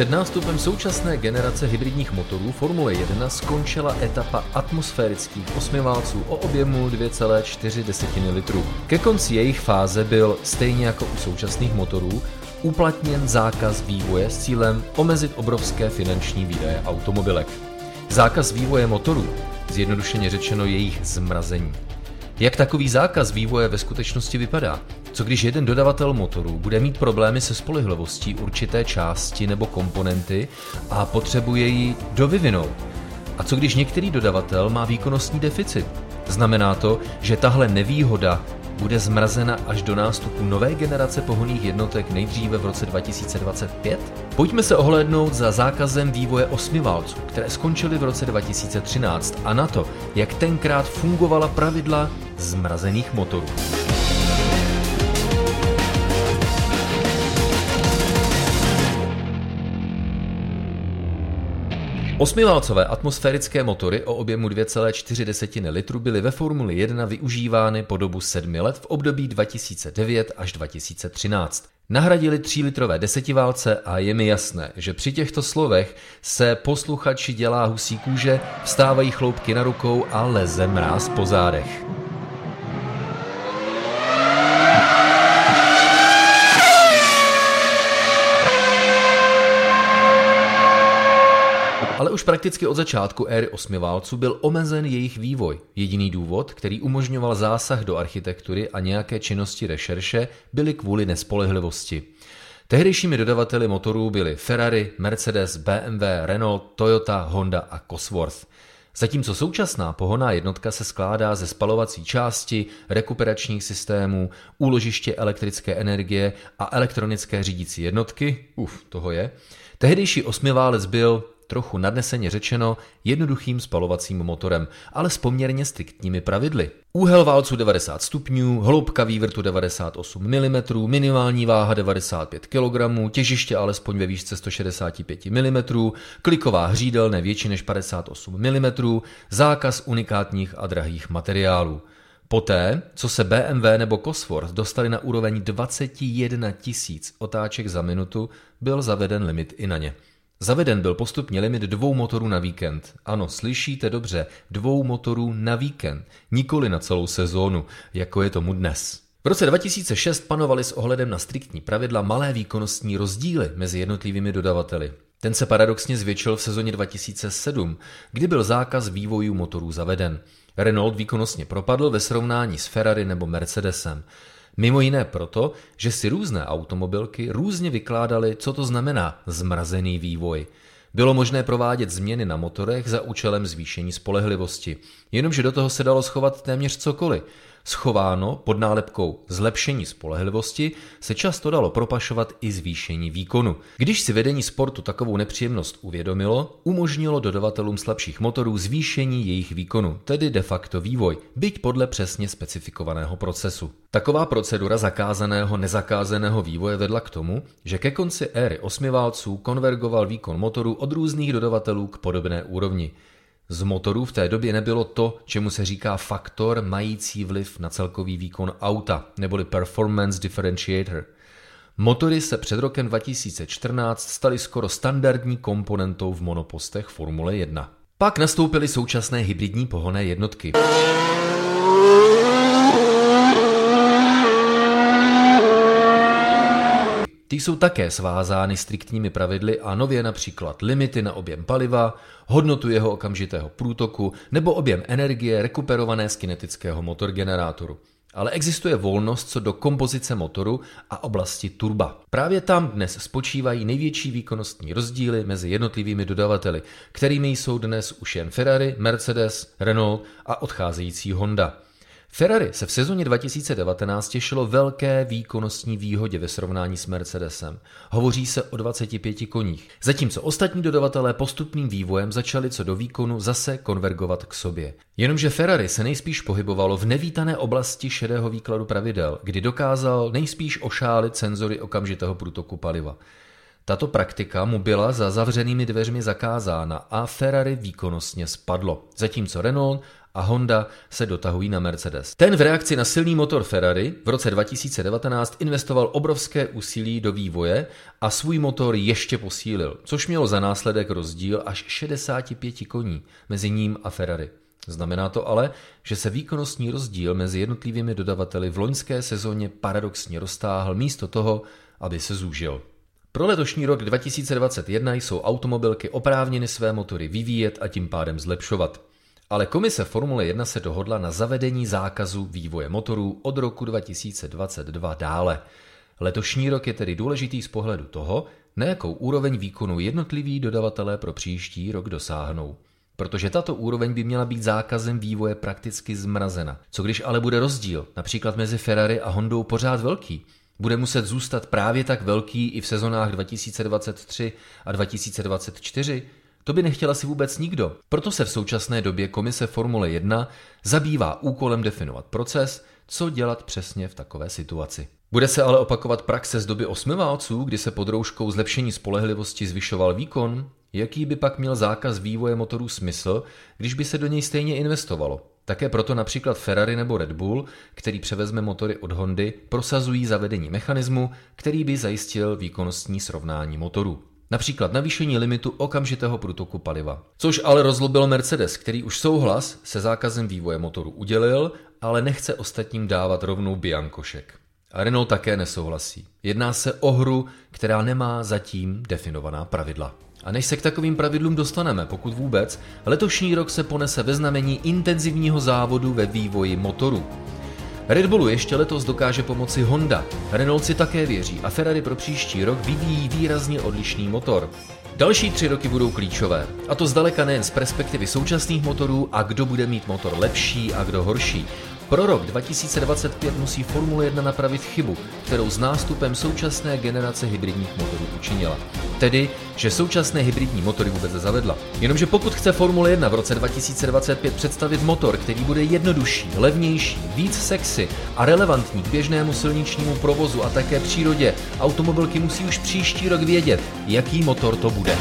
Před nástupem současné generace hybridních motorů Formule 1 skončila etapa atmosférických osmiválců o objemu 2,4 litrů. Ke konci jejich fáze byl, stejně jako u současných motorů, uplatněn zákaz vývoje s cílem omezit obrovské finanční výdaje automobilek. Zákaz vývoje motorů, zjednodušeně řečeno jejich zmrazení. Jak takový zákaz vývoje ve skutečnosti vypadá? Co když jeden dodavatel motoru bude mít problémy se spolehlivostí určité části nebo komponenty a potřebuje ji dovyvinout? A co když některý dodavatel má výkonnostní deficit? Znamená to, že tahle nevýhoda bude zmrazena až do nástupu nové generace pohonných jednotek nejdříve v roce 2025? Pojďme se ohlédnout za zákazem vývoje osmiválců, které skončily v roce 2013 a na to, jak tenkrát fungovala pravidla zmrazených motorů. Osmiválcové atmosférické motory o objemu 2,4 litru byly ve Formuli 1 využívány po dobu sedmi let v období 2009 až 2013. Nahradili 3-litrové desetiválce a je mi jasné, že při těchto slovech se posluchači dělá husí kůže, vstávají chloupky na rukou a leze mráz po zádech. Ale už prakticky od začátku éry osmiválců byl omezen jejich vývoj. Jediný důvod, který umožňoval zásah do architektury a nějaké činnosti rešerše, byly kvůli nespolehlivosti. Tehdejšími dodavateli motorů byly Ferrari, Mercedes, BMW, Renault, Toyota, Honda a Cosworth. Zatímco současná pohonná jednotka se skládá ze spalovací části, rekuperačních systémů, úložiště elektrické energie a elektronické řídící jednotky, uf, toho je, tehdejší osmiválec byl, trochu nadneseně řečeno, jednoduchým spalovacím motorem, ale s poměrně striktními pravidly. Úhel válcu 90 stupňů, hloubka vývrtu 98 mm, minimální váha 95 kg, těžiště alespoň ve výšce 165 mm, kliková hřídel větší než 58 mm, zákaz unikátních a drahých materiálů. Poté, co se BMW nebo Cosworth dostali na úroveň 21 tisíc otáček za minutu, byl zaveden limit i na ně. Zaveden byl postupně limit dvou motorů na víkend. Ano, slyšíte dobře, dvou motorů na víkend, nikoli na celou sezónu, jako je tomu dnes. V roce 2006 panovaly s ohledem na striktní pravidla malé výkonnostní rozdíly mezi jednotlivými dodavateli. Ten se paradoxně zvětšil v sezóně 2007, kdy byl zákaz vývojů motorů zaveden. Renault výkonnostně propadl ve srovnání s Ferrari nebo Mercedesem. Mimo jiné proto, že si různé automobilky různě vykládaly, co to znamená zmrazený vývoj. Bylo možné provádět změny na motorech za účelem zvýšení spolehlivosti, jenomže do toho se dalo schovat téměř cokoliv – Schováno pod nálepkou zlepšení spolehlivosti se často dalo propašovat i zvýšení výkonu. Když si vedení sportu takovou nepříjemnost uvědomilo, umožnilo dodavatelům slabších motorů zvýšení jejich výkonu, tedy de facto vývoj, byť podle přesně specifikovaného procesu. Taková procedura zakázaného nezakázaného vývoje vedla k tomu, že ke konci éry osmiválců konvergoval výkon motoru od různých dodavatelů k podobné úrovni. Z motorů v té době nebylo to, čemu se říká faktor mající vliv na celkový výkon auta, neboli performance differentiator. Motory se před rokem 2014 staly skoro standardní komponentou v monopostech Formule 1. Pak nastoupily současné hybridní pohonné jednotky. Ty jsou také svázány striktními pravidly a nově například limity na objem paliva, hodnotu jeho okamžitého průtoku nebo objem energie rekuperované z kinetického motorgenerátoru. Ale existuje volnost co do kompozice motoru a oblasti turba. Právě tam dnes spočívají největší výkonnostní rozdíly mezi jednotlivými dodavateli, kterými jsou dnes už jen Ferrari, Mercedes, Renault a odcházející Honda. Ferrari se v sezóně 2019 těšilo velké výkonnostní výhodě ve srovnání s Mercedesem. Hovoří se o 25 koních. Zatímco ostatní dodavatelé postupným vývojem začali co do výkonu zase konvergovat k sobě. Jenomže Ferrari se nejspíš pohybovalo v nevítané oblasti šedého výkladu pravidel, kdy dokázal nejspíš ošálit senzory okamžitého průtoku paliva. Tato praktika mu byla za zavřenými dveřmi zakázána a Ferrari výkonnostně spadlo, zatímco Renault a Honda se dotahují na Mercedes. Ten v reakci na silný motor Ferrari v roce 2019 investoval obrovské úsilí do vývoje a svůj motor ještě posílil, což mělo za následek rozdíl až 65 koní mezi ním a Ferrari. Znamená to ale, že se výkonnostní rozdíl mezi jednotlivými dodavateli v loňské sezóně paradoxně roztáhl místo toho, aby se zúžil. Pro letošní rok 2021 jsou automobilky oprávněny své motory vyvíjet a tím pádem zlepšovat. Ale komise Formule 1 se dohodla na zavedení zákazu vývoje motorů od roku 2022 dále. Letošní rok je tedy důležitý z pohledu toho, na jakou úroveň výkonu jednotliví dodavatelé pro příští rok dosáhnou. Protože tato úroveň by měla být zákazem vývoje prakticky zmrazena. Co když ale bude rozdíl, například mezi Ferrari a Hondou pořád velký? Bude muset zůstat právě tak velký i v sezonách 2023 a 2024? To by nechtěla si vůbec nikdo. Proto se v současné době komise Formule 1 zabývá úkolem definovat proces, co dělat přesně v takové situaci. Bude se ale opakovat praxe z doby osmi válců, kdy se pod rouškou zlepšení spolehlivosti zvyšoval výkon? Jaký by pak měl zákaz vývoje motorů smysl, když by se do něj stejně investovalo? Také proto například Ferrari nebo Red Bull, který převezme motory od Hondy, prosazují zavedení mechanismu, který by zajistil výkonnostní srovnání motorů. Například navýšení limitu okamžitého průtoku paliva. Což ale rozlobil Mercedes, který už souhlas se zákazem vývoje motoru udělil, ale nechce ostatním dávat rovnou biankošek. A Renault také nesouhlasí. Jedná se o hru, která nemá zatím definovaná pravidla. A než se k takovým pravidlům dostaneme, pokud vůbec, letošní rok se ponese ve znamení intenzivního závodu ve vývoji motoru. Red Bullu ještě letos dokáže pomoci Honda, Renault si také věří a Ferrari pro příští rok vyvíjí výrazně odlišný motor. Další tři roky budou klíčové, a to zdaleka nejen z perspektivy současných motorů a kdo bude mít motor lepší a kdo horší, pro rok 2025 musí Formule 1 napravit chybu, kterou s nástupem současné generace hybridních motorů učinila. Tedy, že současné hybridní motory vůbec zavedla. Jenomže pokud chce Formule 1 v roce 2025 představit motor, který bude jednodušší, levnější, víc sexy a relevantní k běžnému silničnímu provozu a také přírodě, automobilky musí už příští rok vědět, jaký motor to bude.